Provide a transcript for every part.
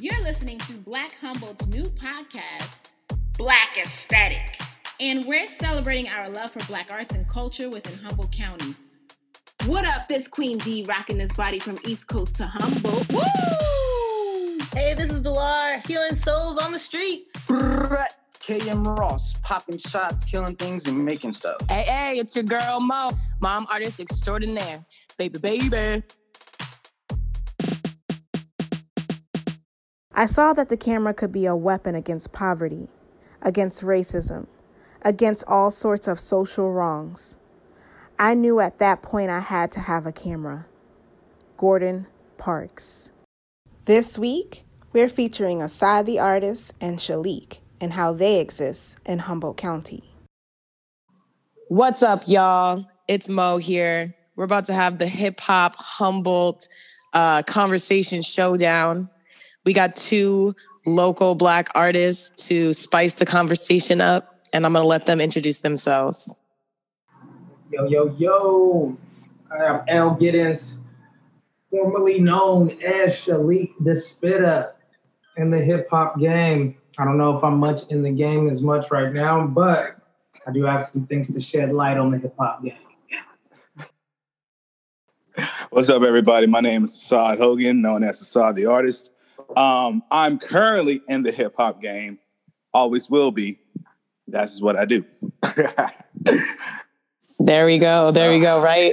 You're listening to Black Humboldt's new podcast, Black Aesthetic. And we're celebrating our love for Black arts and culture within Humboldt County. What up? This Queen D rocking this body from East Coast to Humboldt. Woo! Hey, this is Delar, healing souls on the streets. KM Ross, popping shots, killing things, and making stuff. Hey, hey, it's your girl Mo, mom artist extraordinaire. Baby, baby. I saw that the camera could be a weapon against poverty, against racism, against all sorts of social wrongs. I knew at that point I had to have a camera. Gordon Parks. This week, we're featuring Asad the artist and Shalik and how they exist in Humboldt County. What's up, y'all? It's Mo here. We're about to have the hip hop Humboldt uh, conversation showdown. We got two local Black artists to spice the conversation up, and I'm going to let them introduce themselves. Yo, yo, yo. I am Al Giddens, formerly known as Shalik the Spitter in the hip hop game. I don't know if I'm much in the game as much right now, but I do have some things to shed light on the hip hop game. What's up, everybody? My name is Asad Hogan, known as Asad the Artist. Um, I'm currently in the hip hop game, always will be. That's what I do. there we go. There we go. Right.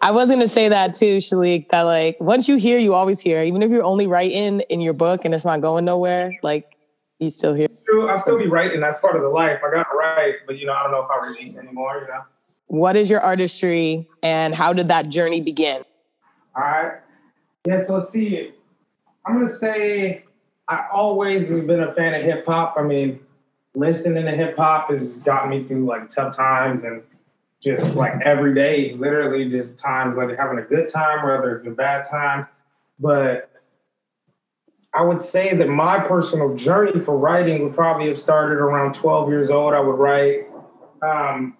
I was going to say that too, Shalik, that like once you hear, you always hear, even if you're only writing in your book and it's not going nowhere, like you still hear. True. I'll still be writing. That's part of the life. I got to write, but you know, I don't know if I release anymore, you know. What is your artistry and how did that journey begin? All right. Yeah, so let's see. I'm gonna say I always have been a fan of hip hop. I mean, listening to hip hop has got me through like tough times and just like every day, literally just times like having a good time, whether it's a bad time. But I would say that my personal journey for writing would probably have started around 12 years old. I would write. Um,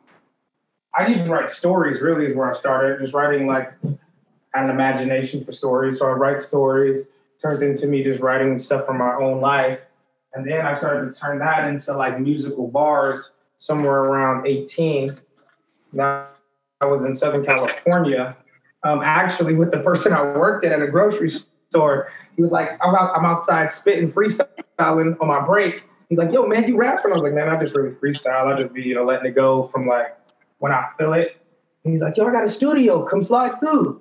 I didn't write stories. Really, is where I started. Just writing like an imagination for stories. So I write stories turned into me just writing stuff from my own life. And then I started to turn that into like musical bars somewhere around 18. Now I was in Southern California, um, actually with the person I worked at at a grocery store. He was like, I'm, out, I'm outside spitting, freestyling on my break. He's like, yo, man, you rapping? I was like, man, I just really freestyle. I just be, you know, letting it go from like when I feel it. And he's like, yo, I got a studio. Come slide through.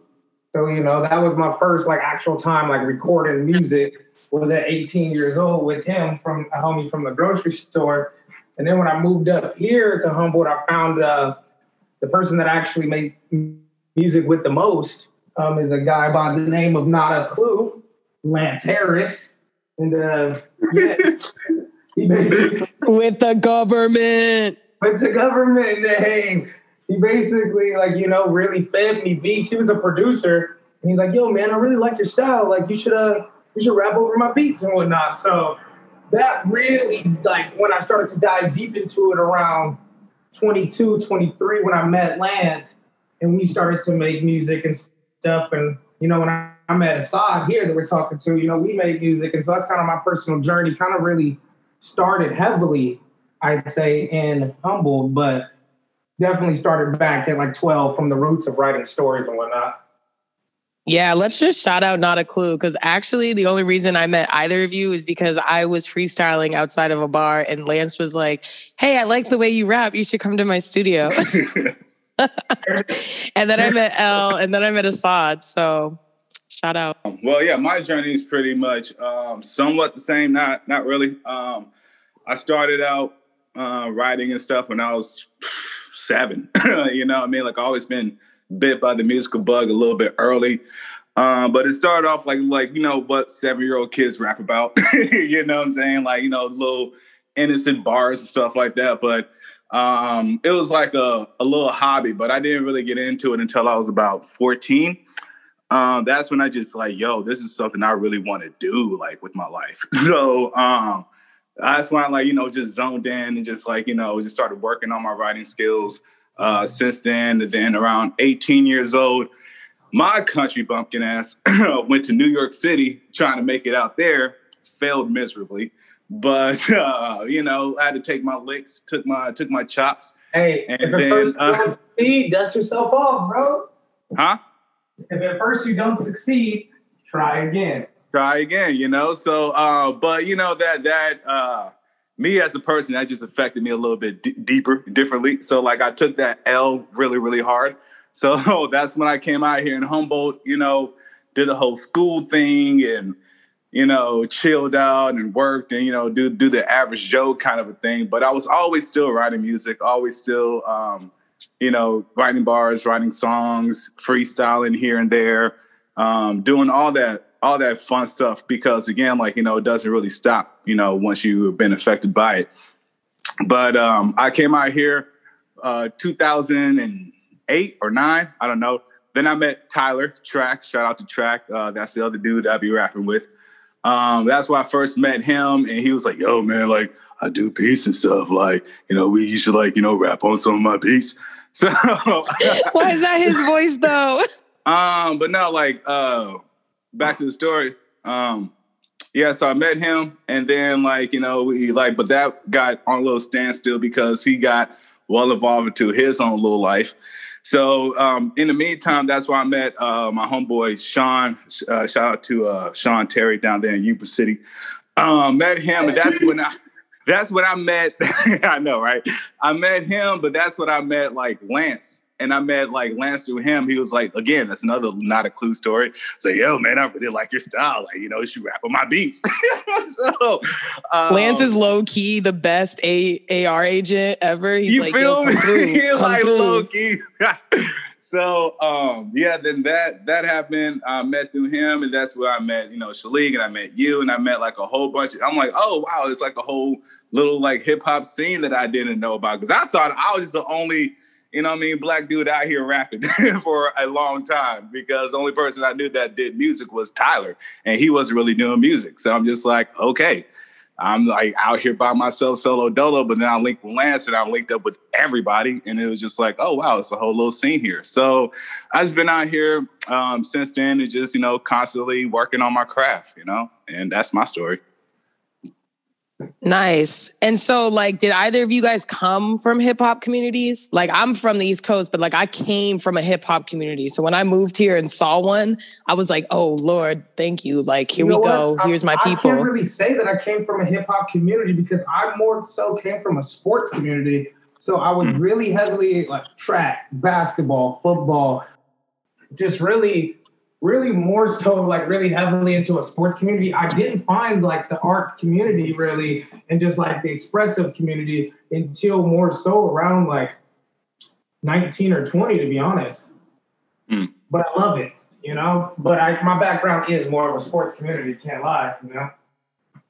So, you know, that was my first like actual time like recording music was at 18 years old with him from a homie from the grocery store. And then when I moved up here to Humboldt, I found uh, the person that actually made music with the most um, is a guy by the name of Not a Clue, Lance Harris. And uh, yeah, he basically with the government. With the government name he basically like you know really fed me beats. He was a producer, and he's like, "Yo, man, I really like your style. Like you should uh you should rap over my beats and whatnot." So that really like when I started to dive deep into it around 22, 23 when I met Lance and we started to make music and stuff. And you know when I, I met Asad here that we're talking to, you know we made music, and so that's kind of my personal journey. Kind of really started heavily, I'd say, in Humboldt, but definitely started back at like 12 from the roots of writing stories and whatnot. Yeah, let's just shout out Not a Clue because actually the only reason I met either of you is because I was freestyling outside of a bar and Lance was like, Hey, I like the way you rap. You should come to my studio. and then I met El and then I met Asad. So shout out. Well, yeah, my journey is pretty much um, somewhat the same, not not really. Um, I started out uh, writing and stuff when I was seven. you know I mean? Like I always been bit by the musical bug a little bit early. Um, but it started off like like, you know, what seven year old kids rap about. you know what I'm saying? Like, you know, little innocent bars and stuff like that. But um, it was like a, a little hobby, but I didn't really get into it until I was about 14. Um, that's when I just like, yo, this is something I really want to do, like with my life. so um, that's when I like, you know, just zoned in and just like, you know, just started working on my writing skills. Uh, since then, and then around 18 years old, my country bumpkin ass went to New York City trying to make it out there. failed miserably. But uh, you know, I had to take my licks, took my took my chops. Hey, And if at then, first you uh, don't succeed, dust yourself off, bro. Huh? If at first you don't succeed, try again. Try again, you know. So, uh, but you know that that uh, me as a person that just affected me a little bit d- deeper, differently. So, like, I took that L really, really hard. So that's when I came out here in Humboldt. You know, did the whole school thing and you know chilled out and worked and you know do do the average Joe kind of a thing. But I was always still writing music, always still. Um, you know, writing bars, writing songs, freestyling here and there, um, doing all that, all that fun stuff. Because again, like you know, it doesn't really stop. You know, once you've been affected by it. But um, I came out here, uh, 2008 or nine, I don't know. Then I met Tyler Track. Shout out to Track. Uh, that's the other dude I be rapping with. Um, that's where I first met him, and he was like, "Yo, man, like I do beats and stuff. Like, you know, we used to like, you know, rap on some of my beats." So, Why is that his voice though? um, but no, like, uh, back to the story. Um, yeah, so I met him, and then like, you know, we like, but that got on a little standstill because he got well involved into his own little life. So um, in the meantime, that's where I met uh, my homeboy Sean. Uh, shout out to uh, Sean Terry down there in Yuba City. Um, met him, and that's when I. That's when I met. I know, right? I met him, but that's when I met like Lance, and I met like Lance through him. He was like, again, that's another not a clue story. So, yo, man, I really like your style. Like, you know, you should rap on my beats. so, um, Lance is low key the best A- AR agent ever. He's you like, feel me? through, He's like through. low key. so um, yeah, then that that happened. I met through him, and that's where I met, you know, Shalik, and I met you, and I met like a whole bunch. Of, I'm like, oh wow, it's like a whole little like hip hop scene that I didn't know about because I thought I was just the only. You know what I mean? Black dude out here rapping for a long time because the only person I knew that did music was Tyler, and he wasn't really doing music. So I'm just like, okay, I'm like out here by myself, solo dolo, but then I linked with Lance and I linked up with everybody. And it was just like, oh, wow, it's a whole little scene here. So I've been out here um, since then and just, you know, constantly working on my craft, you know, and that's my story. Nice. And so, like, did either of you guys come from hip hop communities? Like, I'm from the East Coast, but like, I came from a hip hop community. So when I moved here and saw one, I was like, oh, Lord, thank you. Like, here You know we go. what? I- Here's my I people. can't really say that I came from a hip hop community because I more so came from a sports community. So I was Mm. really heavily like track, basketball, football, just really, really more so like really heavily into a sports community. I didn't find like the art community really and just like the expressive community until more so around like 19 or 20, to be honest. Mm. But I love it, you know. But I, my background is more of a sports community. Can't lie, you know.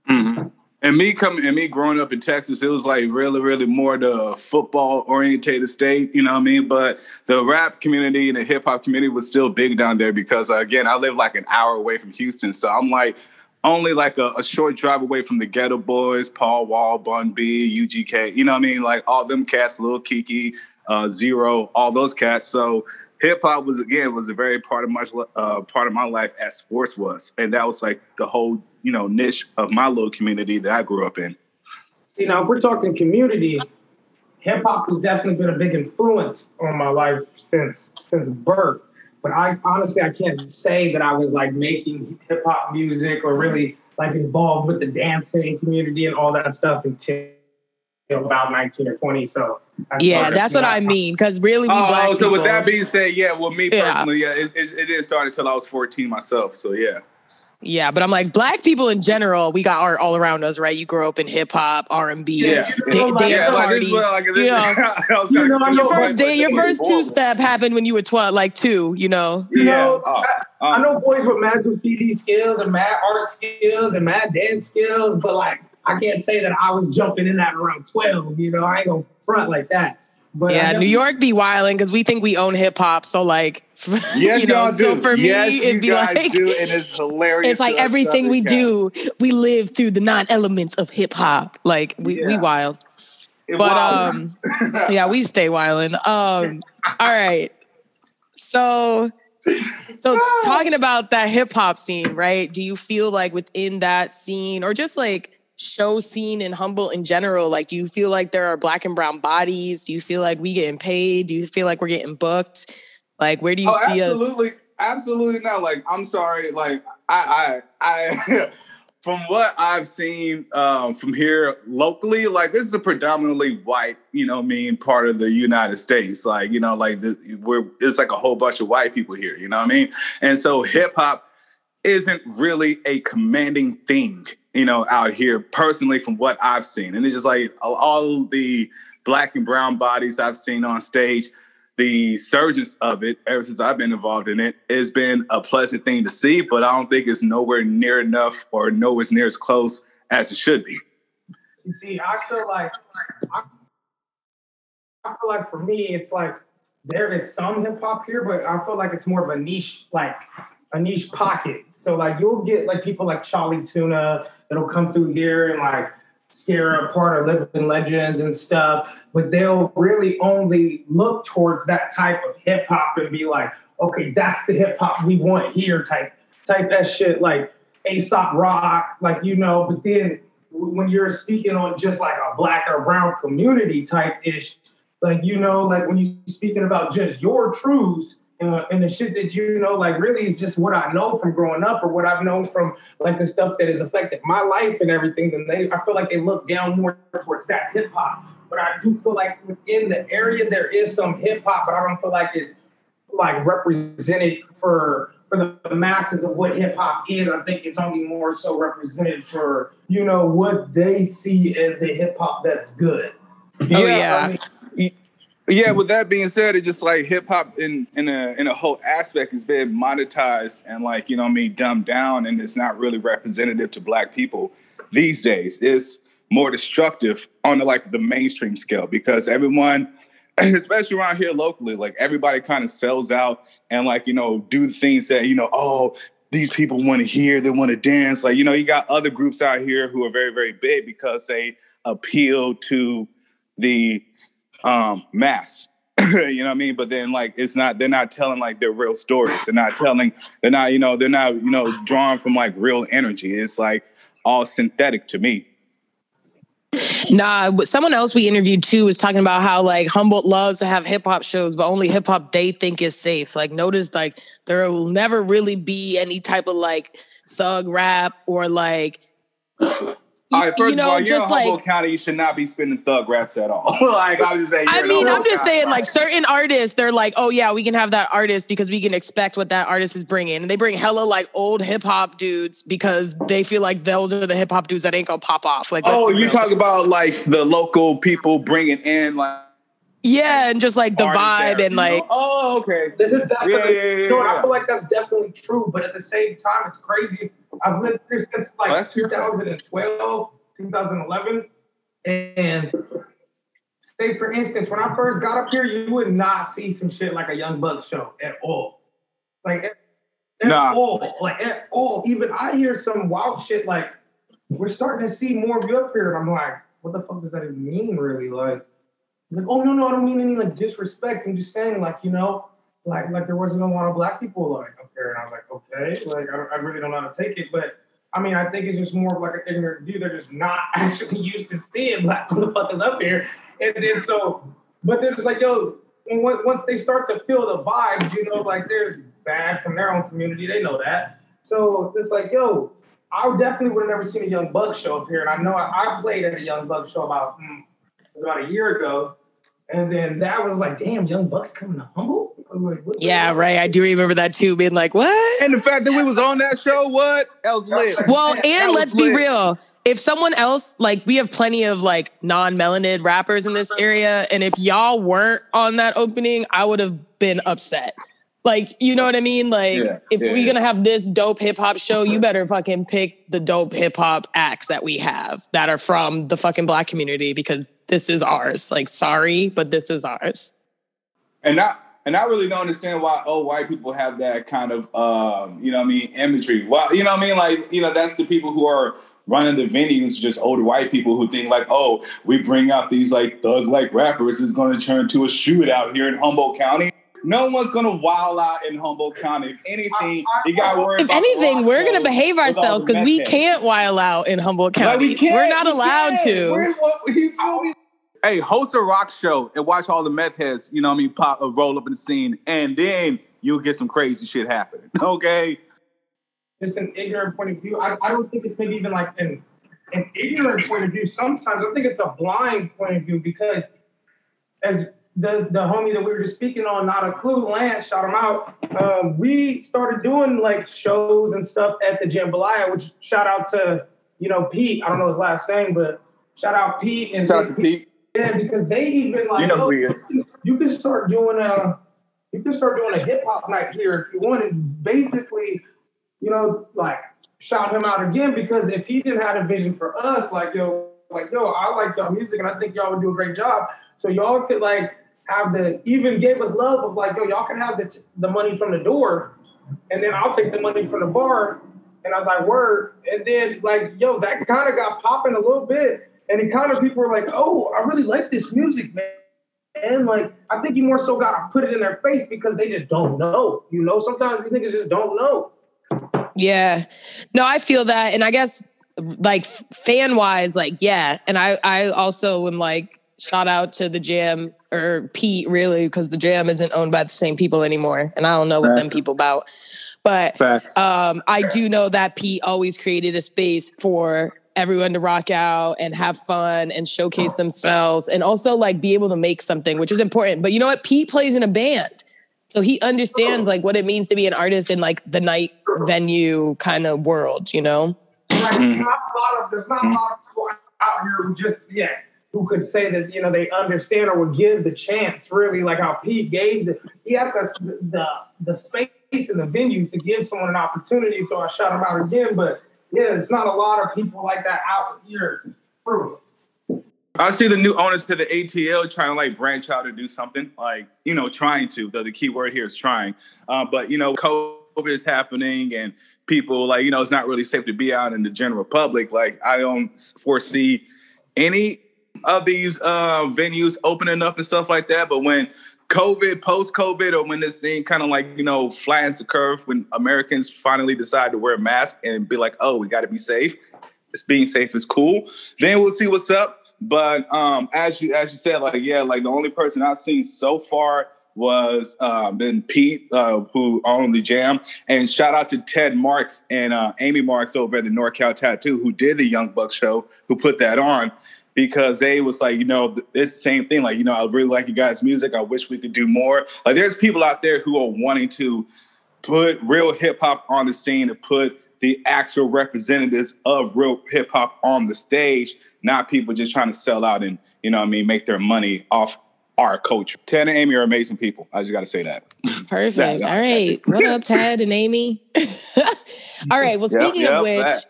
Mhm. And me coming and me growing up in Texas, it was like really, really more the football orientated state, you know what I mean? But the rap community and the hip hop community was still big down there because uh, again, I live like an hour away from Houston. So I'm like only like a, a short drive away from the Geto Boys, Paul Wall, Bun B, UGK, you know what I mean? Like all them cats, Lil Keke, uh, Z-Ro, all those cats. So hip hop was again was a very part of my uh, part of my life as sports was, and that was like the whole you know niche of my little community that I grew up in. You know, if we're talking community, hip hop has definitely been a big influence on my life since since birth. But I honestly I can't say that I was like making hip hop music or really like involved with the dancing community and all that stuff until about 19 or 20. So yeah, that's what I mean. Because really, we oh, black Oh, so with that being said, yeah, well, me personally, yeah, it, it, it didn't start until I was 14 myself. So yeah. Yeah, but I'm like black people in general. We got art all around us, right? You grow up in hip hop, R and B, Yeah. da- Yeah, dance yeah, parties. like, you know, You know, your like, first like, day, your first two step happened when you were twelve, like two. You know, You Yeah. know, Oh, oh. I uh. know boys with mad graffiti skills and mad art skills and mad dance skills, but like I can't say that I was jumping in that around 12. You know, I ain't gonna front like that. But yeah, New York be wilding because we think we own hip hop. So like, Yes, you know, y'all so do. for me, yes, it'd you be guys like. do, and it's hilarious. It's like everything we do, we live through the nine elements of hip hop. Like we, we wild. It But wild. um, yeah, we stay wilding. Um, all right. So So talking about that hip hop scene, right? Do you feel like within that scene or just like show scene in Humboldt in general, like do you feel like there are black and brown bodies? Do you feel like we getting paid? Do you feel like we're getting booked? Like where do you oh, see absolutely, us? Absolutely absolutely not. Like I'm sorry, like I I I from what I've seen um, from here locally, like this is a predominantly white, you know, mean part of the United States. Like, you know, like the, we're it's like a whole bunch of white people here. You know what I mean? And so hip hop isn't really a commanding thing, you know, out here personally from what I've seen. And it's just like all the black and brown bodies I've seen on stage the surgence of it ever since I've been involved in it has been a pleasant thing to see, but I don't think it's nowhere near enough or nowhere as near as close as it should be. You see, I feel like I, I feel like for me, it's like there is some hip hop here, but I feel like it's more of a niche, like a niche pocket. So like you'll get like people like Charlie Tuna that'll come through here and like scare apart our living legends and stuff but they'll really only look towards that type of hip hop and be like, okay, that's the hip hop we want here type type that shit like Aesop Rock, like you know. But then when you're speaking on just like a black or brown community type ish, like you know, like when you're speaking about just your truths. Uh, and the shit that you know, like really is just what I know from growing up or what I've known from like the stuff that has affected my life and everything. Then they, I feel like they look down more towards that hip hop but I do feel like within the area there is some hip hop, but I don't feel like it's like represented for for the masses of what hip hop is. I think it's only more so represented for you know what they see as the hip hop that's good. Oh yeah. I mean, yeah, with that being said, it's just like hip hop in in a in a whole aspect is been monetized and like you know I mean dumbed down, and it's not really representative to Black people these days. It's more destructive on the, like the mainstream scale because everyone especially around here locally like everybody kind of sells out and like you know do things that you know oh these people want to hear they want to dance like you know you got other groups out here who are very very big because they appeal to the um mass you know what I mean? But then like it's not they're not telling like their real stories. They're not telling they're not, you know, they're not, you know, drawn from like real energy. It's like all synthetic to me. Nah, someone else we interviewed too was talking about how like Humboldt loves to have hip hop shows, but only hip hop they think is safe. Like, notice like there will never really be any type of like thug rap or like all right, first you know, of all, you're just in Humboldt like, County. You should not be spinning thug raps at all. like I was just saying. I mean, I'm just saying, like certain artists, they're like, oh yeah, we can have that artist because we can expect what that artist is bringing, and they bring hella like old hip hop dudes because they feel like those are the hip hop dudes that ain't gonna pop off. Like, oh, you talk about like the local people bringing in like. Yeah, and just like the vibe there, and like. Know? Oh, okay. This is definitely. Yeah, yeah, yeah, you know, I feel like that's definitely true, but at the same time, it's crazy I've lived here since like oh, 2012, 2011. And say, for instance, when I first got up here, you would not see some shit like a Young Buck show at all. Like, at, at nah. all. Like, at all. Even I hear some wild shit like, we're starting to see more of you up here. And I'm like, what the fuck does that even mean, really? Like, like, oh, no, no, I don't mean any like disrespect. I'm just saying, like, you know, like like there wasn't a lot of black people like there, and I was like, okay, like I, I really don't know how to take it, but I mean, I think it's just more of like an ignorant view. They're just not actually used to seeing black motherfuckers up here, and then so, but they're just like, yo, once they start to feel the vibes, you know, like there's bad from their own community, they know that. So it's like, yo, I definitely would have never seen a Young Buck show up here, and I know I, I played at a Young Buck show about mm, about a year ago, and then that was like, damn, Young Buck's coming to Humboldt. Like, yeah, right. I do remember that too, being like, what? And the fact that we was on that show, what? That was lit. Well, and let's lit. be real. If someone else, like, we have plenty of like non-melanin rappers in this area, and if y'all weren't on that opening, I would have been upset. Like, you know what I mean? Like, yeah, if yeah, we're gonna have this dope hip hop show, you better fucking pick the dope hip hop acts that we have that are from the fucking black community because this is ours. Like, sorry, but this is ours. And I and I really don't understand why oh white people have that kind of um, you know I mean imagery. Well, you know what I mean? Like, you know, that's the people who are running the venues, just older white people who think like, oh, we bring out these like thug like rappers, it's gonna turn to a shootout here in Humboldt County no one's gonna wild out in Humboldt County. If anything, you got to worry. If anything, we're gonna behave ourselves because we can't wild out in Humboldt County. Like we are not we allowed to. We're, hey, host a rock show and watch all the meth heads. You know, what I mean, pop uh, roll up in the scene, and then you'll get some crazy shit happening. Okay. Just an ignorant point of view. I, I don't think it's maybe even like an an ignorant point of view. Sometimes I think it's a blind point of view because as the the homie that we were just speaking on, not a clue, Lance, shout him out. Um, we started doing like shows and stuff at the Jambalaya, which shout out to you know Pete. I don't know his last name, but shout out Pete and shout out to Pete. Yeah, because they even like you know he is. You can start doing a you can start doing a hip hop night here if you want, and basically, you know, like shout him out again because if he didn't have a vision for us, like yo, like yo, I like y'all music and I think y'all would do a great job. So y'all could like have the even gave us love of like yo, y'all can have the t- the money from the door, and then I'll take the money from the bar. And I was like, word. And then like yo, that kind of got popping a little bit, and it kind of people were like, oh, I really like this music, man. And like, I think you more so gotta put it in their face because they just don't know. You know, sometimes these niggas just don't know. Yeah. No, I feel that. And I guess like fan wise, like, yeah. And I, I also am like, shout out to the jam or Pete really, because the jam isn't owned by the same people anymore. And I don't know what Facts. them people about. But um, I do know that Pete always created a space for everyone to rock out and have fun and showcase themselves and also like be able to make something, which is important. But you know what? Pete plays in a band. So he understands like what it means to be an artist in like the night venue kind of world, you know? Right. There's not a lot of there's not a lot of people out here who just yeah who could say that you know they understand or would give the chance really like how Pete gave the he had the the the space in the venue to give someone an opportunity. So I shot him out again, but yeah, it's not a lot of people like that out here. True. I see the new owners to the ATL trying to like branch out and do something like, you know, trying to, the, the key word here is trying. Uh, but, you know, COVID is happening and people like, you know, it's not really safe to be out in the general public. Like, I don't foresee any of these uh, venues opening up and stuff like that. But when COVID, post COVID, or when this thing kind of like, you know, flattens the curve, when Americans finally decide to wear a mask and be like, oh, we got to be safe. It's being safe is cool. Then we'll see what's up. But um, as you as you said, like yeah, like the only person I've seen so far was uh, been Pete, uh, who owned the Jam, and shout out to Ted Marks and uh, Amy Marks over at the NorCal Tattoo, who did the Young Buck show, who put that on. Because they was like, you know, this same thing. Like, you know, I really like you guys' music. I wish we could do more. Like, there's people out there who are wanting to put real hip hop on the scene, to put the actual representatives of real hip hop on the stage not people just trying to sell out and you know I mean make their money off our culture. Ted and Amy are amazing people. I just got to say that. Perfect. All right. What up, Ted and Amy? All right. Well, speaking yep, yep, of which,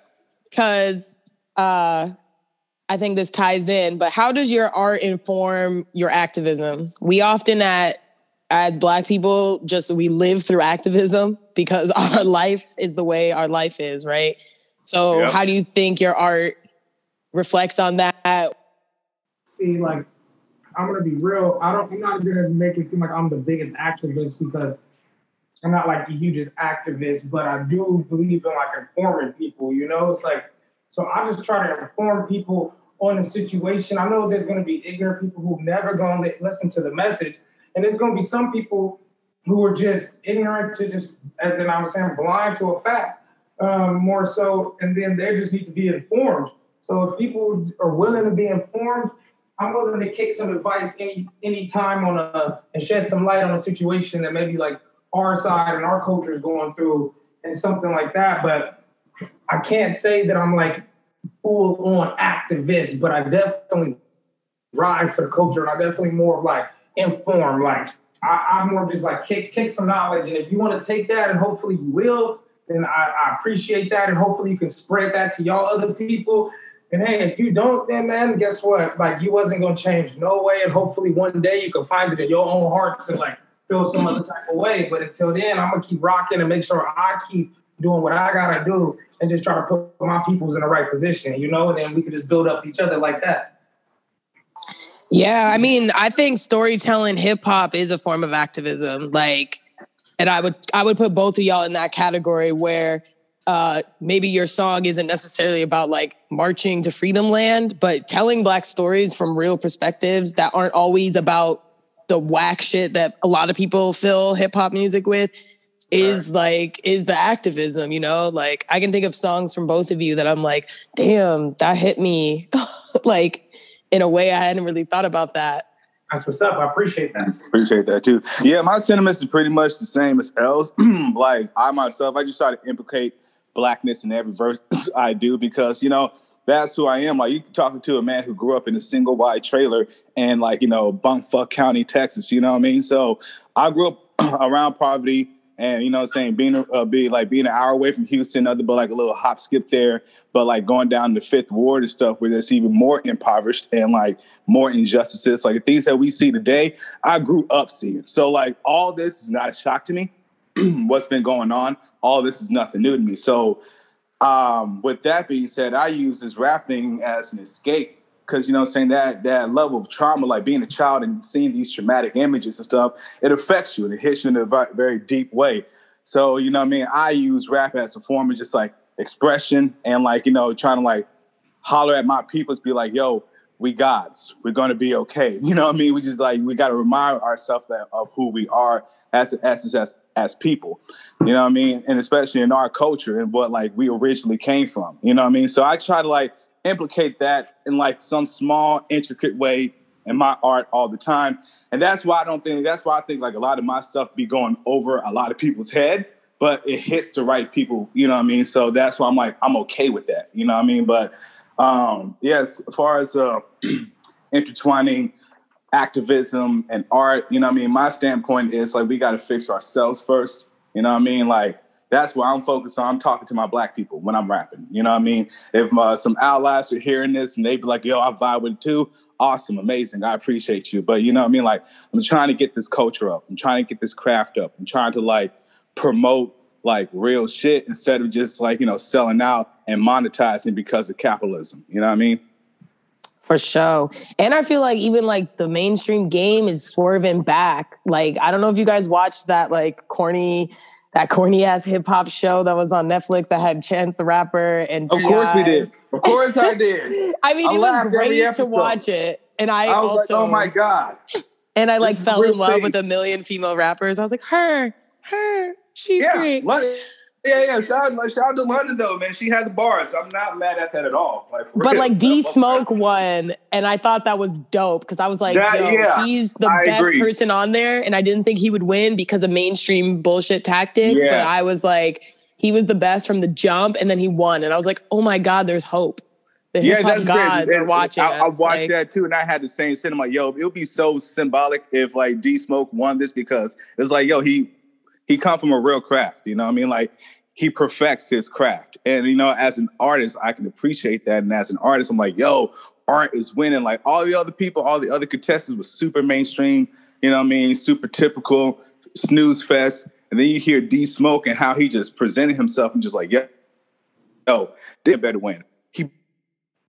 because uh, I think this ties in, but how does your art inform your activism? We often at as black people just we live through activism because our life is the way our life is, right? So yep. how do you think your art reflects on that? See, like, I'm gonna be real. I don't. I'm not gonna make it seem like I'm the biggest activist because I'm not like the hugest activist, but I do believe in like informing people. You know, it's like so. I just try to inform people on the situation. I know there's gonna be ignorant people who've never gonna listen to the message, and there's gonna be some people who are just ignorant to just, as in I was saying, blind to a fact. Um, more so, and then they just need to be informed. So if people are willing to be informed, I'm willing to kick some advice any any time on a and shed some light on a situation that maybe like our side and our culture is going through and something like that. But I can't say that I'm like full on activist, but I definitely ride for the culture and I definitely more of like inform. Like I, am more just like kick kick some knowledge. And if you want to take that and hopefully you will, then I, I appreciate that. And hopefully you can spread that to y'all other people and hey, if you don't, then man, guess what? Like you wasn't gonna change no way. And hopefully one day you can find it in your own heart to like feel some other type of way. But until then, I'm gonna keep rocking and make sure I keep doing what I gotta do and just try to put my peoples in the right position, you know, and then we can just build up each other like that. Yeah, I mean, I think storytelling hip hop is a form of activism. Like, and I would I would put both of y'all in that category where uh, maybe your song isn't necessarily about like marching to freedom land, but telling black stories from real perspectives that aren't always about the whack shit that a lot of people fill hip hop music with is right. like is the activism, you know? Like I can think of songs from both of you that I'm like, damn, that hit me like in a way I hadn't really thought about that. That's what's up. I appreciate that. Appreciate that too. Yeah, my sentiments is pretty much the same as L's. like I myself, I just try to implicate blackness in every verse I do because you know that's who I am. Like you talking to a man who grew up in a single wide trailer and like you know Bumfuck County, Texas. You know what I mean? So I grew up around poverty and you know what I'm saying being uh, be like being an hour away from Houston, other but like a little hop skip there, but like going down the Fifth Ward and stuff where it's even more impoverished and like more injustices, like the things that we see today. I grew up seeing. So like all this is not a shock to me. what's been going on. All this is nothing new to me. So, um, with that being said, I use this rap thing as an escape because you know, I'm saying that that level of trauma, like being a child and seeing these traumatic images and stuff, it affects you and it hits you in a very deep way. So, you know, I mean, I use rap as a form of just like expression and like you know, trying to like holler at my peoples, be like, yo. We gods. We're gonna be okay. You know what I mean? We just like we got to remind ourselves that of who we are as as as as people. You know what I mean? And especially in our culture and what like we originally came from. You know what I mean? So I try to like implicate that in like some small, intricate way in my art all the time. And that's why I don't think that's why I think like a lot of my stuff be going over a lot of people's head, but it hits the right people, you know what I mean? So that's why I'm like, I'm okay with that. You know what I mean? But um yes, as far as uh intertwining activism and art. You know what I mean? My standpoint is like we got to fix ourselves first. You know what I mean? Like that's where I'm focused on. I'm talking to my black people when I'm rapping. You know what I mean? If uh, some allies are hearing this and they be like, yo, I vibe with too, awesome, amazing. I appreciate you. But you know what I mean? Like I'm trying to get this culture up. I'm trying to get this craft up. I'm trying to like promote like real shit instead of just like, you know, selling out and monetizing because of capitalism. You know what I mean? For sure. And I feel like even like the mainstream game is swerving back. Like, I don't know if you guys watched that like corny, that corny ass hip hop show that was on Netflix that had Chance the Rapper and Of course we did. Of course I did. I mean, I it was great to watch it. And I, I also, like, oh my God. And I like fell in love thing. with a million female rappers. I was like, her, her, she's yeah, great. Let, yeah, yeah. Shout out, shout out to Londynn though, man. She had the bars. I'm not mad at that at all. Like, but real. like D Smoke won, and I thought that was dope because I was like, that, Yo, yeah, he's the I best agree. person on there, and I didn't think he would win because of mainstream bullshit tactics. Yeah. But I was like, he was the best from the jump, and then he won, and I was like, oh my god, there's hope. The yeah, hop gods great. are watching. I, I watched like, that too, and I had the same cinema. Yo, it would be so symbolic if like D Smoke won this because it's like, yo, he he come from a real craft. You know what I mean? Like he perfects his craft. And you know, as an artist, I can appreciate that. And as an artist, I'm like, yo, art is winning. Like all the other people, all the other contestants was super mainstream, you know what I mean? Super typical snooze fest. And then you hear D Smoke and how he just presented himself and just like, yeah, yo, they better win. He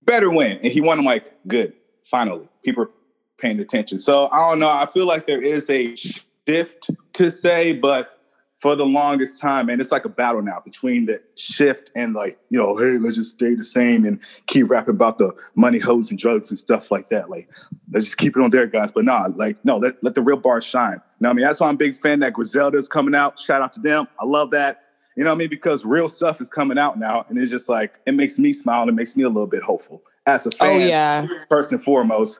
better win. And he won. I'm like, good, finally. People are paying attention. So I don't know. I feel like there is a shift to say, but for the longest time, and it's like a battle now between the shift and like, you know, hey, let's just stay the same and keep rapping about the money, hoes, and drugs and stuff like that. Like, let's just keep it on there, guys. But nah, like, no, let, let the real bars shine. You know I mean? That's why I'm a big fan that Griselda's coming out. Shout out to them. I love that. You know what I mean? Because real stuff is coming out now, and it's just like it makes me smile and it makes me a little bit hopeful as a oh, fan. Oh yeah, first and foremost.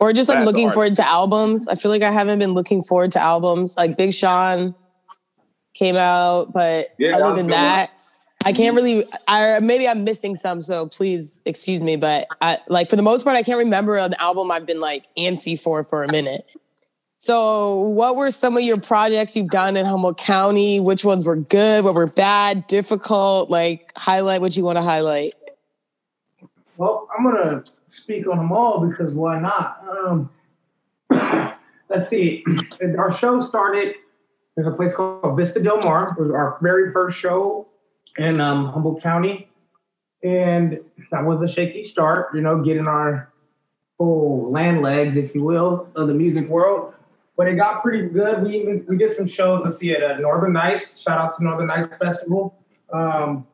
Or just like looking forward to albums. I feel like I haven't been looking forward to albums. Like Big Sean, came out, but yeah, other than that, I can't really. I maybe I'm missing some, so please excuse me. But I like for the most part, I can't remember an album I've been like antsy for for a minute. So, what were some of your projects you've done in Humboldt County? Which ones were good? What were bad? Difficult? Like highlight what you want to highlight. Well, I'm gonna speak on them all because why not? Um, let's see. Our show started there's a place called Vista Del Mar. It was our very first show in um, Humboldt County. And that was a shaky start, you know, getting our full land legs, if you will, of the music world. But it got pretty good. We even we did some shows. Let's see at uh, Northern Nights. Shout out to Northern Nights Festival. Um,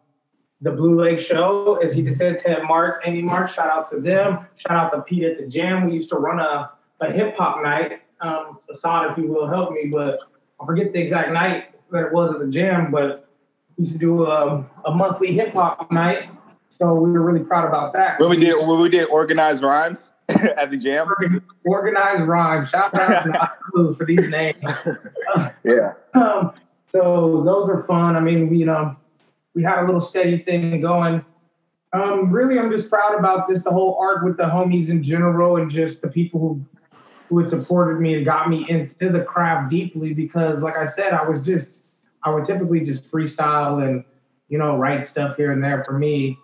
the Blue Lake Show, as he just said, Ted Marks, Amy Marks, shout out to them. Shout out to Pete at the Jam. We used to run a, a hip hop night. Um, Asad, if you will, help me, but I forget the exact night that it was at the Jam, but we used to do a, a monthly hip hop night. So we were really proud about that. When we did when we did organized rhymes at the jam. Organized rhymes. Shout out to Clue for these names. yeah. Um, so those are fun. I mean, we, you know, we had a little steady thing going. Um, really, I'm just proud about this, the whole art with the homies in general, and just the people who who had supported me and got me into the craft deeply. Because, like I said, I was just I would typically just freestyle and you know write stuff here and there for me.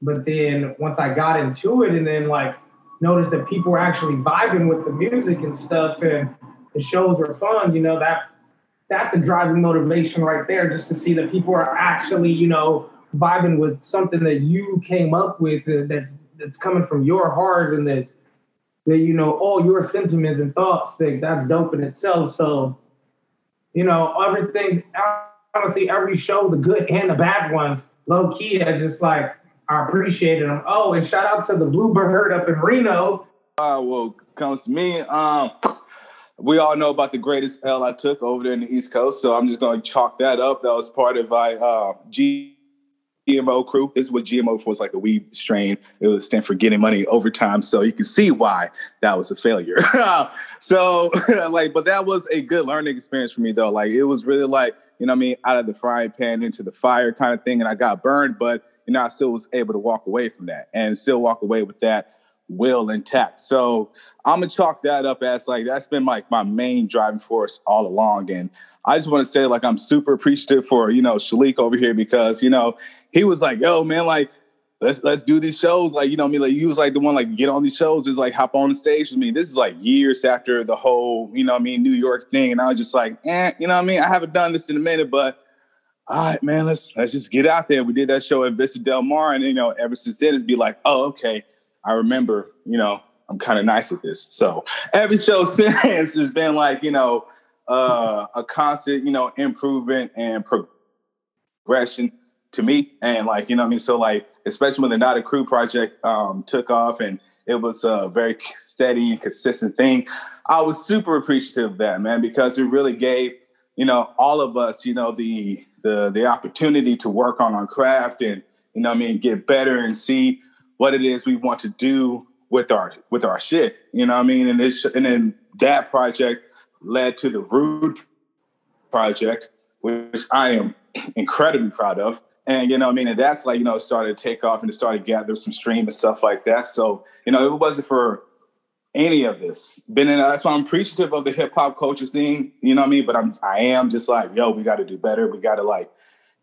But then once I got into it, and then like noticed that people were actually vibing with the music and stuff, and the shows were fun, you know that that's a driving motivation right there just to see that people are actually you know vibing with something that you came up with that's that's coming from your heart and that that you know all your sentiments and thoughts that that's dope in itself. So you know everything honestly every show the good and the bad ones low key i just like i appreciated them oh and shout out to the bluebird up in reno. Uh well comes to me um we all know about the greatest L I took over there in the East Coast, so I'm just going to chalk that up. That was part of my uh, GMO crew. This is what GMO was like a weed strain. It was stand for getting money over time, so you can see why that was a failure. so, like, but that was a good learning experience for me, though. Like, it was really like, you know, I mean, out of the frying pan into the fire kind of thing, and I got burned, but you know, I still was able to walk away from that and still walk away with that will intact. So I'm gonna chalk that up as like that's been like my main driving force all along. And I just want to say like I'm super appreciative for you know Shalik over here because you know he was like, yo man, like let's let's do these shows. Like you know I mean like he was like the one like get on these shows is like hop on the stage with me. This is like years after the whole you know I mean New York thing, and I was just like, eh, you know I mean I haven't done this in a minute, but all right, man, let's let's just get out there. We did that show at Vista Del Mar, and you know, ever since then, it's be like, oh, okay, I remember, you know, I'm kind of nice at this. So every show since has been like, you know, uh, a constant, you know, improvement and progression to me. And like, you know I mean? So like, especially when the Not a Clue project um, took off and it was a very steady and consistent thing, I was super appreciative of that, man, because it really gave, you know, all of us, you know, the the the opportunity to work on our craft and, you know I mean, get better and see what it is we want to do with our with our shit. You know what I mean? And this and then that project led to the Rude project, which I am incredibly proud of. And you know, I mean, and that's like, you know, started to take off and it started gathering some stream and stuff like that. So, you know, it wasn't for any of this. Been in that's why I'm appreciative of the hip hop culture scene, you know what I mean? But I'm I am just like, yo, we gotta do better. We gotta like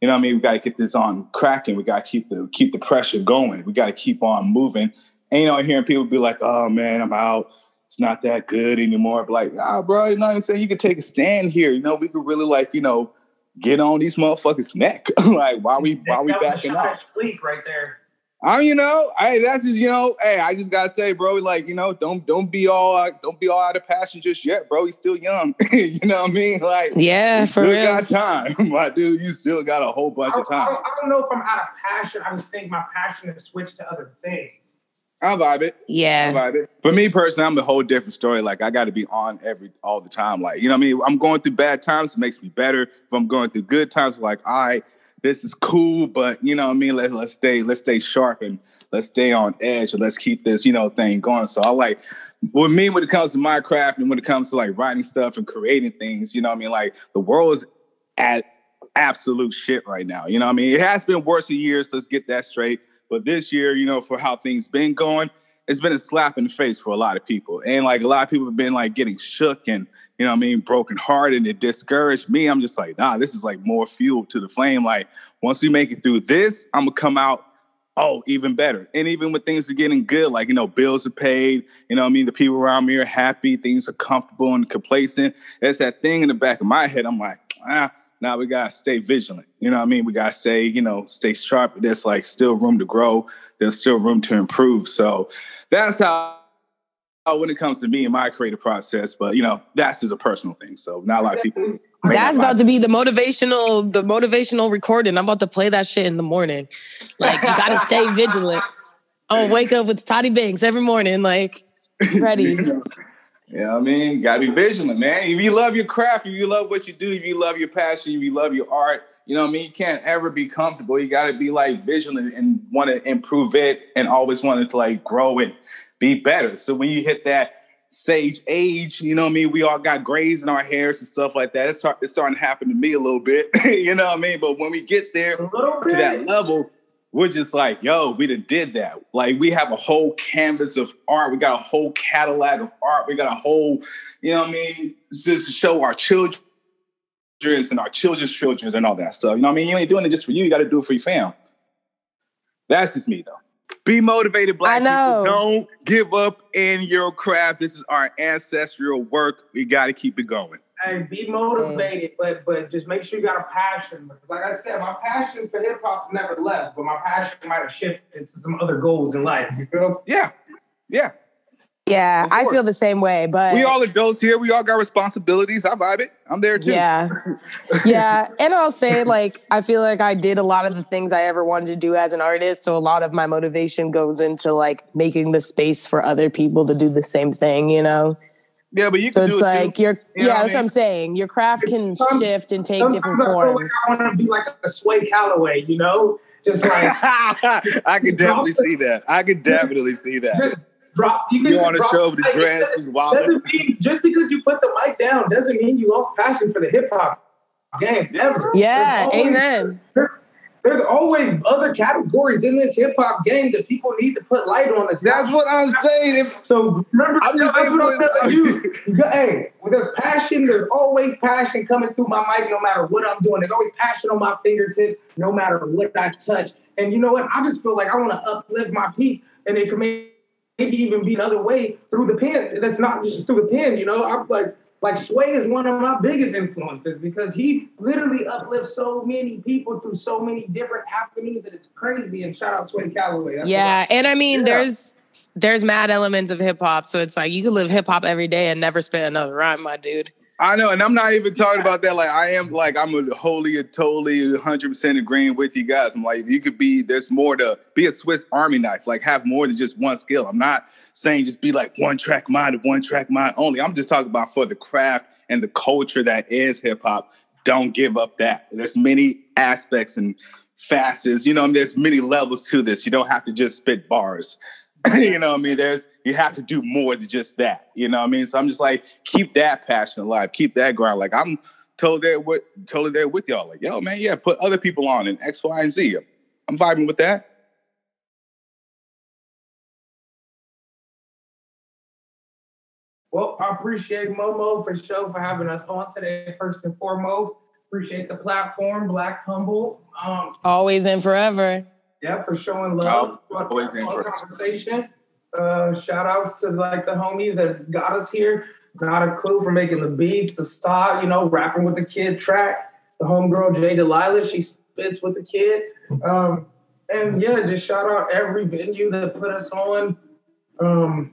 you know what I mean? We got to get this on cracking. We got to keep the keep the pressure going. We got to keep on moving. And you know, hearing people be like, "Oh man, I'm out. It's not that good anymore." But like, ah, bro, you know what I'm saying? You could take a stand here. You know, we could really like, you know, get on these motherfuckers' neck. like, why we why we backing up? Sleep right there. I, you know, I that's just, you know, hey, I just gotta say, bro, like, you know, don't don't be all uh, don't be all out of passion just yet, bro. He's still young. you know what I mean? Like, yeah, for real. got time, my dude. You still got a whole bunch I, of time. I, I, don't know if I'm out of passion. I just think my passion has switched to other things. I vibe it. Yeah. I vibe it. For me personally, I'm a whole different story. Like I got to be on every all the time. Like you know, what I mean, I'm going through bad times, it makes me better. If I'm going through good times, like I. Right, this is cool, but you know what I mean? Let's let's stay, let's stay sharp and let's stay on edge and let's keep this, you know, thing going. So I like with me when it comes to my craft and when it comes to like writing stuff and creating things, you know what I mean? Like the world is at absolute shit right now. You know what I mean? It has been worse for years, let's get that straight. But this year, you know, for how things been going, it's been a slap in the face for a lot of people. And like a lot of people have been like getting shook and you know I mean, broken hearted and it discouraged me. I'm just like, nah, this is like more fuel to the flame. Like once we make it through this, I'm gonna come out, oh, even better. And even when things are getting good, like, you know, bills are paid, you know I mean? The people around me are happy, things are comfortable and complacent. There's that thing in the back of my head. I'm like, ah, now we gotta stay vigilant. You know what I mean? We gotta stay, you know, stay sharp. There's like still room to grow. There's still room to improve. So that's how when it comes to me and my creative process, but you know, that's just a personal thing. So not a lot of people. That's about to be the motivational, the motivational recording. I'm about to play that shit in the morning. Like you gotta stay vigilant. I'm gonna wake up with Toddy Banks every morning, like ready. Yeah, I mean, gotta be vigilant, man. If you love your craft, if you love what you do, if you love your passion, if you love your art, you know what I mean? You can't ever be comfortable. You gotta be like vigilant and want to improve it and always want to like grow and be better. So when you hit that sage age, you know what I mean? We all got grays in our hairs and stuff like that. It's, start, it's starting to happen to me a little bit, you know what I mean? But when we get there to that level, we're just like, yo, we done did that. Like we have a whole canvas of art. We got a whole catalog of art. We got a whole, you know what I mean? Just to show our children and our children's children and all that stuff. You know what I mean? You ain't doing it just for you. You got to do it for your fam. That's just me though. Be motivated, black I know. people. Don't give up in your craft. This is our ancestral work. We got to keep it going. Hey, be motivated, but but just make sure you got a passion. Because like I said, my passion for hip hop never left, but my passion might have shifted to some other goals in life. You feel? Yeah, yeah. Yeah, I feel the same way, but We all adults here. We all got responsibilities. I vibe it. I'm there too. Yeah. yeah. And I'll say, like, I feel like I did a lot of the things I ever wanted to do as an artist. So a lot of my motivation goes into like making the space for other people to do the same thing, you know? Yeah, but you So can it's do it like too. your You know yeah, what I that's what I'm saying. Your craft can Some- shift and take different I feel like forms. I want to be like a Sway Calloway, you know, just like I can definitely see that. I can definitely see that. just drop. You, can You just on the show with the mic. It dreads, doesn't- just wild. Doesn't mean just because you put the mic down doesn't mean you lost passion for the hip hop game. Ever. Yeah, always- amen. there- there's always other categories in this hip hop game that people need to put light on. It's That's what I'm saying. If, So remember, I'm just that's saying, what I'm telling you. You got, hey, when there's passion, there's always passion coming through my mic, no matter what I'm doing. There's always passion on my fingertips, no matter what I touch. And you know what? I just feel like I want to uplift my peak, and it can maybe even be another way through the pen. That's not just through the pen. You know, I'm like. Like Sway is one of my biggest influences because he literally uplifts so many people through so many different avenues that it's crazy. And shout out Sway Calloway. That's Yeah. And I mean, Yeah. there's there's mad elements of hip hop. So it's like you could live hip hop every day and never spit another rhyme, my dude. I know, and I'm not even talking about that. Like I am, like I'm a wholly, and totally, 100 percent agreeing with you guys. I'm like, you could be. There's more to be a Swiss Army knife. Like have more than just one skill. I'm not saying just be like one track mind, one track mind only. I'm just talking about for the craft and the culture that is hip hop. Don't give up that. There's many aspects and facets. You know, there's many levels to this. You don't have to just spit bars. you know I mean? There's you have to do more than just that. You know what I mean? So I'm just like, keep that passion alive, keep that ground. Like I'm totally there with totally there with y'all. Like, yo, man, yeah, put other people on and X, Y, and Z. I'm vibing with that. Well, I appreciate Momo for show for having us on today. First and foremost, appreciate the platform, Black Humboldt. Um, Always and forever. yeah, for showing love. Oh, always in Fun for- conversation. Uh, shout outs to like the homies that got us here. Not a clue for making the beats, the style, you know, rapping with the kid track. The homegirl Jay Delilah, she spits with the kid. Um, and yeah, just shout out every venue that put us on. Um,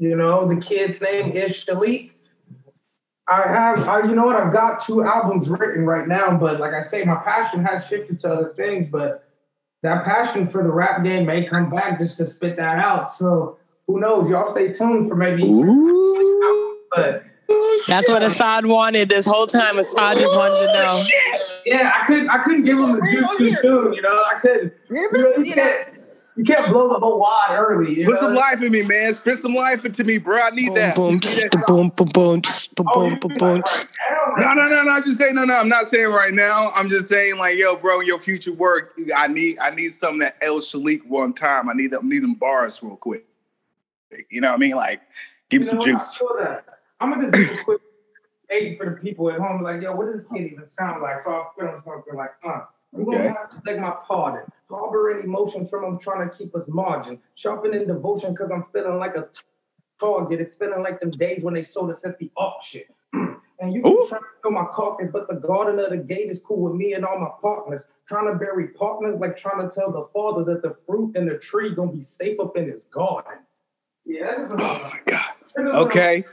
you know, the kid's name is Shalik. I have, I, you know what? I've got two albums written right now, but like I say, my passion has shifted to other things. But that passion for the rap game may come back just to spit that out. So who knows? Y'all stay tuned for maybe. But That's what Asad wanted this whole time. Asad just wanted to know. yeah, I couldn't, I couldn't give him the juice too soon. You know, I couldn't. You, know, you can't, you can't blow the whole wad early. You Put know? some life in me, man. Spit some life into me, bro. I need Boom, that. boom, Need that boom, boom, boom, boom, Oh, boom, boom, boom. No, no, no, no. I'm just saying, no, no. I'm not saying right now. I'm just saying, like, yo, bro, your future work. I need, I need something that El Shalik one time. I need I need them bars real quick. You know what I mean? Like, give me You some know what? juice. I feel that. I'm gonna just give a quick aid for the people at home. Like, yo, what does this kid even sound like? So I'll film something like, uh, I'm gonna have to beg my pardon. Harboring emotions from them trying to keep us margin. Sharpening devotion because I'm feeling like a t- target. It's feeling like them days when they sold us at the auction. and you can try to kill my carcass, but the garden of the gate is cool with me and all my partners. Trying to bury partners like trying to tell the father that the fruit and the tree gonna be safe up in his garden. Yeah, that's just Oh my God. Okay.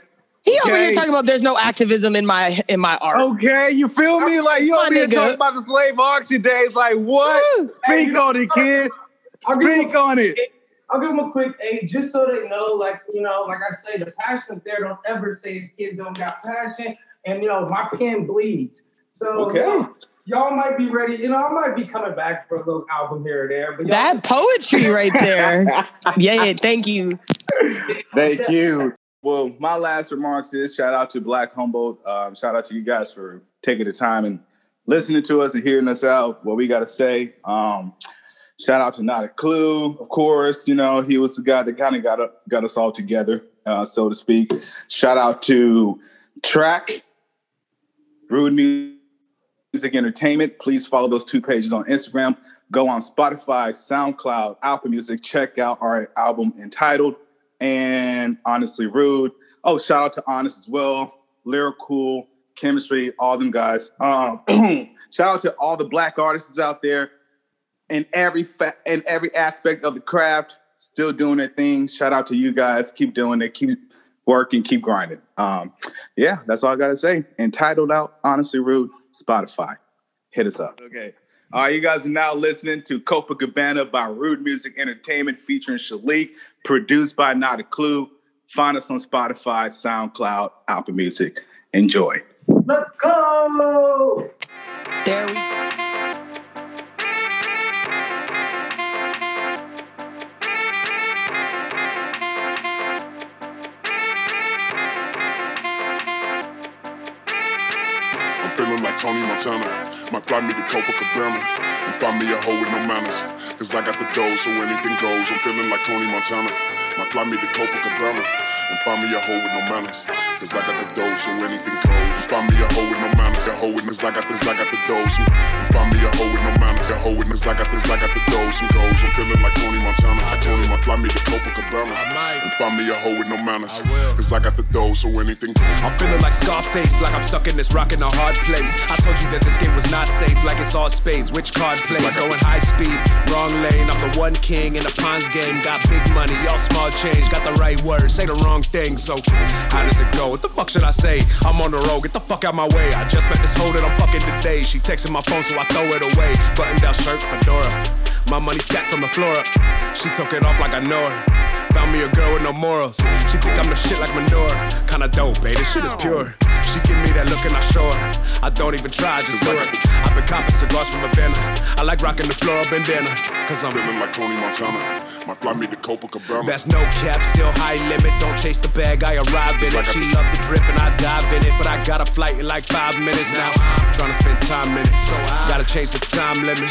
He over here talking about there's no activism in my in my art. Okay, you feel me? Like you My over here nigga. talking about the slave auction days. Like what? Hey, Speak you on it, kid. I'll give Speak him- on it. I'll give them a quick A just so they know, like, you know, like I say, the passion's there. Don't ever say the kids don't got passion. And, you know, my pen bleeds. So, Okay. you know, y'all might be ready. You know, I might be coming back for a little album here or there. But That poetry right there. yeah, yeah, thank you. Thank you. Well, my last remarks is shout out to Black Humboldt. Um, shout out to you guys for taking the time and listening to us and hearing us out. What we got to say. Um, shout out to Not a Clue, of course. You know he was the guy that kind of got got us all together, uh, so to speak. Shout out to Track, Rude Music Entertainment. Please follow those two pages on Instagram. Go on Spotify, SoundCloud, Apple Music. Check out our album entitled and honestly rude. Oh, shout out to Honest as well. Lyrical, chemistry, all them guys. Um, shout out to all the black artists out there in every fa- in every aspect of the craft, still doing their thing. Shout out to you guys. Keep doing it. Keep working. Keep grinding. Um, yeah, that's all I gotta say. Entitled out, honestly rude. Spotify, hit us up. Okay. All right, you guys are now listening to Copacabana by Rude Music Entertainment featuring Shalik, produced by Not a Clue. Find us on Spotify, SoundCloud, Apple Music. Enjoy. Let's go. There we I'm feeling like Tony Montana. Might fly me to Copacabana and find me a hoe with no manners. Cause I got the dough, so anything goes. I'm feeling like Tony Montana. Might fly me to Copacabana and find me a hoe with no manners. Cause I got the dough, so anything goes. Find me a hoe with no manners. A hoe with cause I got this, I got the dough. So, and find me a hoe with no manners. A hoe with cause I got this, I got the dough. Some goes. I'm feeling like Tony Montana. I told him I'd fly me to Copacabana and find me a hoe with no manners. Cause I got the dough, so anything goes. I'm feeling like Scarface, like I'm stuck in this rock in a hard place. I told you that this game was not safe, like it's all spades. Which card plays? Going high speed, wrong lane. I'm the one king in the pawns game. Got big money, y'all small change. Got the right words, say the wrong thing. So how does it go? What the fuck should I say? I'm on the road, get the fuck out my way. I just met this hoe that I'm fucking today. She texting my phone, so I throw it away. Button down shirt, fedora. My money stacked from the floor up. She took it off like I know her. Found me a girl with no morals. She think I'm the shit like manure. Kinda dope, babe. This shit is pure. She give me that look and I show her. I don't even try, just do it. I've been copping cigars from Havana. I like rocking the floral bandana. Cause I'm Feeling like Tony Montana. My fly me to Copacabana. that's no cap, still high limit. Don't chase the bag, I arrive in it. She love the drip and I dive in it. But I got a flight in like five minutes now. I'm trying to spend time in it. Gotta change the time limit.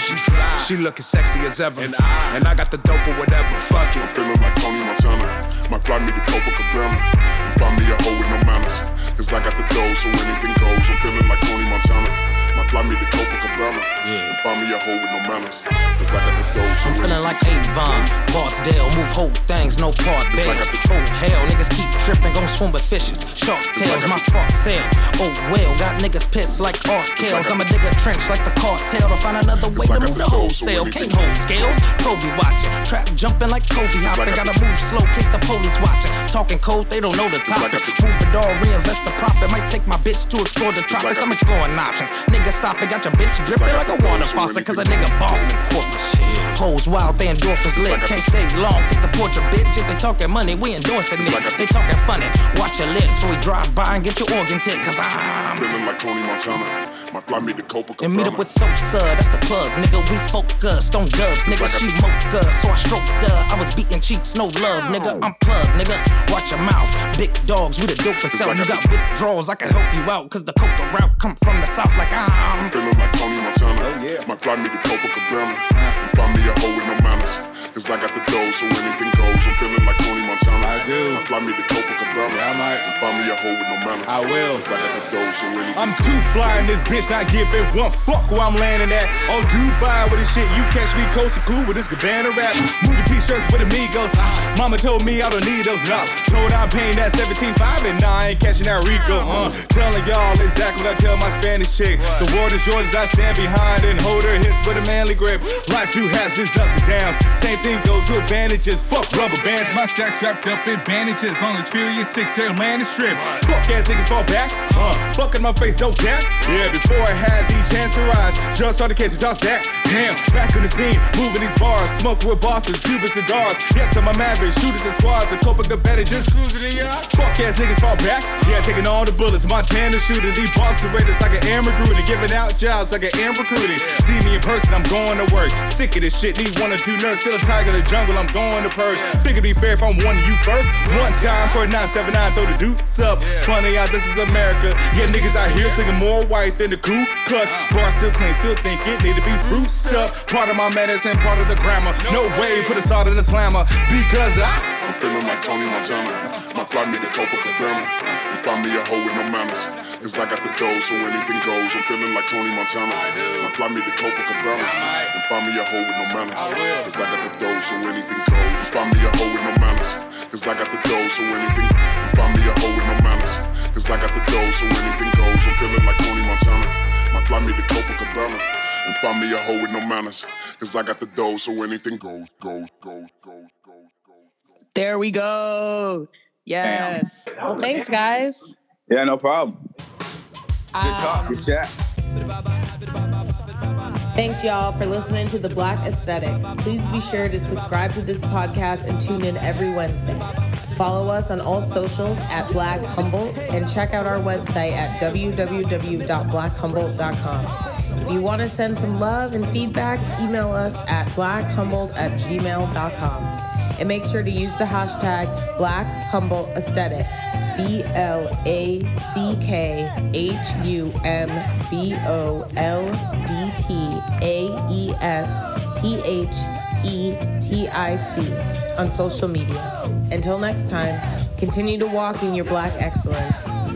She looking sexy as ever. And I got the dope for whatever. Fuck it. I'm feeling like Tony Montana. My fly me to Copacabana and find me a hoe with no manners. Cause I got the dough, so anything goes. I'm feeling like Tony Montana. Fly me Copacabana and find me a hoe with no manners. Cause I got the dough, so I'm feeling like Avon, Barksdale, move whole things, no part bails. Oh hell, niggas keep tripping, gon' swim with fishes. Shark tails, my spark sail. Oh well, got niggas pissed like Arkels. I'ma dig a trench like the cartel to find another way to move the wholesale. Can't hold scales, pro be watching. Trap jumping like Kobe hopping. Gotta move slow, case the police watching. Talking cold, they don't know the topic. Move it all, reinvest the profit. Might take my bitch to explore the tropics. I'm exploring options. Nigga stop it, got your bitch dripping like a water faucet. Cause a nigga bossing. Hoes wild, they endorphins lit. Can't stay long, take the portrait, bitch. If they talking money, we endorsing it. They talking funny. Watch your lips before we drive by and get your organs hit. Cause I'm. Feeling like Tony Montana. Might fly me to Copacabana. And meet up with Sosa, that's the plug, nigga. We focused on dubs, nigga. She mocha, so I stroked her. I was beating cheeks, no love, nigga. I'm plugged, nigga. Watch your mouth. Big dogs, we the dopest cell. You got withdrawals, I can help you out. Cause the coca route come from the south like I'm. Feeling like Tony Montana. Oh. Might fly me to Copacabana and find me a hoe with no manners. Cause I got the dough, so anything goes. I'm feeling like Tony Montana. I do. Might fly me to Copacabana Yeah, I might. and find me a hoe with no manners. I will. Cause I got the dough, so anything I'm too fly in this bitch, not give it one fuck where I'm landing at. On Dubai with this shit, you catch me coast to cool with this Gabbana rap. Moving t-shirts with amigos. Ah, mama told me I don't need those. Nah, told I'm paying that 17.5 and nah, I ain't catching that Rico. Uh, telling y'all exactly what I tell my Spanish chick. The world is yours as I stand behind and hold her hips with a manly grip. Life do have its ups and downs. Same thing goes with bandages. Fuck rubber bands, my sack's wrapped up in bandages. On this furious six and strip. Fuck ass niggas fall back. Uh, fucking my face, no cap. Yeah, before I had these chance rise, just on the case Josh Zach. Damn, back on the scene, moving these bars, smoking with bosses, Cuban cigars. Yes, I'm a maverick, shooters and squads, a Copacabana just cruising in. Fuck ass niggas fall back. Yeah, taking all the bullets, Montana shooting these Boston Raiders like an air recruiting, giving out jobs like an air recruiting. See me in person, I'm going to work. Sick of this shit, need one or two nerds, still a tiger in the jungle, I'm going to purge. Think it'd be fair if I'm one of you first. One time for a 979, throw the deuce up. Funny how this is America. Yeah, niggas out here singing more white than the Ku Klux. Bar still clean, still think it need to be spruced up. Part of my medicine, part of the grammar. No way, put a salt in the slammer. Because I. I'm feeling like Tony Montana. My fly to Copacabana. And find me a hoe with no manners. Cause I got the dough, so anything goes. I'm feeling like Tony Montana. My fly me to Copacabana. And find me a hoe with no manners. Cause I got the dough, so anything goes. Find me a hoe with no manners. Cause I got the dough, so anything. Find me a hoe with no manners. Cause I got the dough, so anything goes. I'm feeling like Tony Montana. My fly me to Copacabana. And find me a hoe with no manners. Cause I got the dough, so anything goes, goes, goes, goes. There we go. Yes. Well, thanks, guys. Yeah, no problem. Good talk. Um, Good chat. Thanks, y'all, for listening to The Black Aesthetic. Please be sure to subscribe to this podcast and tune in every Wednesday. Follow us on all socials at Black Humboldt and check out our website at www.blackhumboldt.com. If you want to send some love and feedback, email us at blackhumboldt at gmail.com. And make sure to use the hashtag Black Humboldt Aesthetic. B L A C K H U M B O L D T A E S T H E T I C on social media. Until next time, continue to walk in your black excellence.